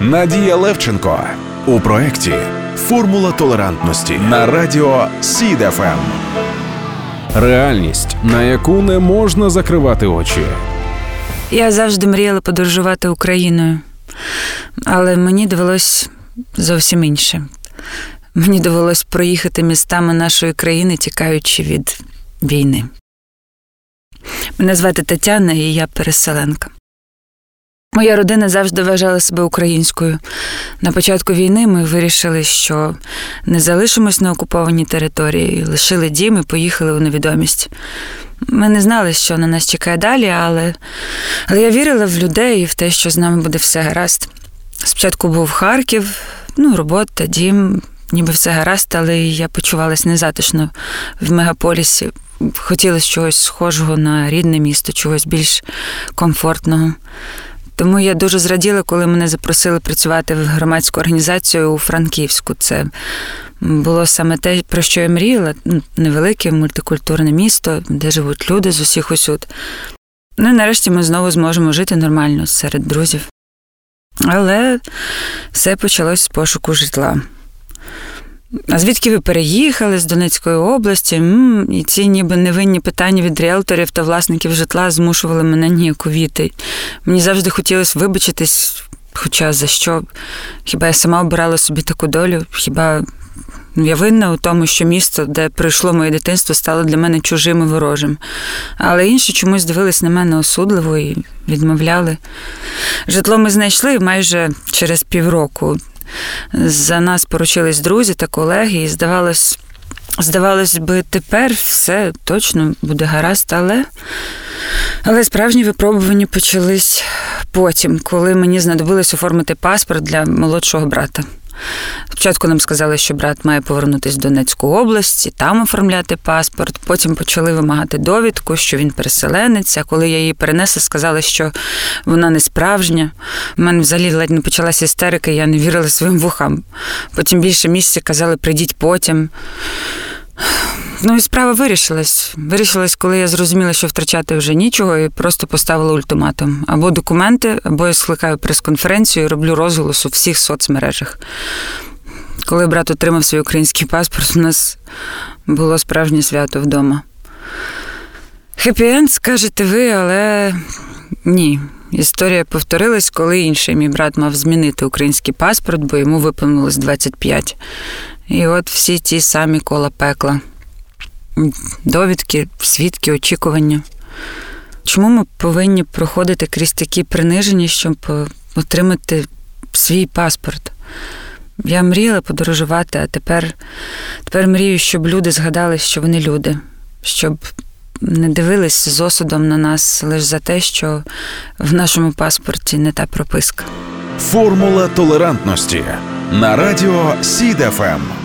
Надія Левченко у проєкті Формула толерантності на радіо СІДФМ. Реальність, на яку не можна закривати очі. Я завжди мріяла подорожувати Україною, але мені довелось зовсім інше. Мені довелось проїхати містами нашої країни, тікаючи від війни. Мене звати Тетяна, і я переселенка. Моя родина завжди вважала себе українською. На початку війни ми вирішили, що не залишимось на окупованій території, лишили дім і поїхали у невідомість. Ми не знали, що на нас чекає далі, але, але я вірила в людей і в те, що з нами буде все гаразд. Спочатку був Харків, ну, робота, дім, ніби все гаразд, але я почувалась незатишно в мегаполісі. Хотілося чогось схожого на рідне місто, чогось більш комфортного. Тому я дуже зраділа, коли мене запросили працювати в громадську організацію у Франківську. Це було саме те, про що я мріяла. Ну, невелике мультикультурне місто, де живуть люди з усіх усюд. Ну і нарешті ми знову зможемо жити нормально серед друзів. Але все почалось з пошуку житла. А звідки ви переїхали з Донецької області? М-м, і ці ніби невинні питання від ріелторів та власників житла змушували мене ніяковіти. Мені завжди хотілося вибачитись, хоча за що? Хіба я сама обирала собі таку долю? Хіба я винна у тому, що місто, де пройшло моє дитинство, стало для мене чужим і ворожим. Але інші чомусь дивились на мене осудливо і відмовляли. Житло ми знайшли майже через півроку. За нас поручились друзі та колеги, і здавалось, здавалось би, тепер все точно буде гаразд, але. Але справжні випробування почались потім, коли мені знадобилось оформити паспорт для молодшого брата. Спочатку нам сказали, що брат має повернутися в Донецьку область, там оформляти паспорт. Потім почали вимагати довідку, що він переселенець. А коли я її перенесла, сказали, що вона не справжня. У мене взагалі ледь не почалася істерика, я не вірила своїм вухам. Потім більше місяця казали, прийдіть потім. Ну і справа вирішилась. Вирішилась, коли я зрозуміла, що втрачати вже нічого, і просто поставила ультиматум. Або документи, або я скликаю прес-конференцію і роблю розголос у всіх соцмережах. Коли брат отримав свій український паспорт, у нас було справжнє свято вдома. Хеппі-енд, скажете ви, але ні. Історія повторилась, коли інший мій брат мав змінити український паспорт, бо йому виповнилось 25. І от всі ті самі кола пекла, довідки, свідки, очікування. Чому ми повинні проходити крізь такі приниження, щоб отримати свій паспорт? Я мріяла подорожувати, а тепер, тепер мрію, щоб люди згадали, що вони люди, щоб не дивились з осудом на нас лише за те, що в нашому паспорті не та прописка. Формула толерантності на радіо СІДФМ.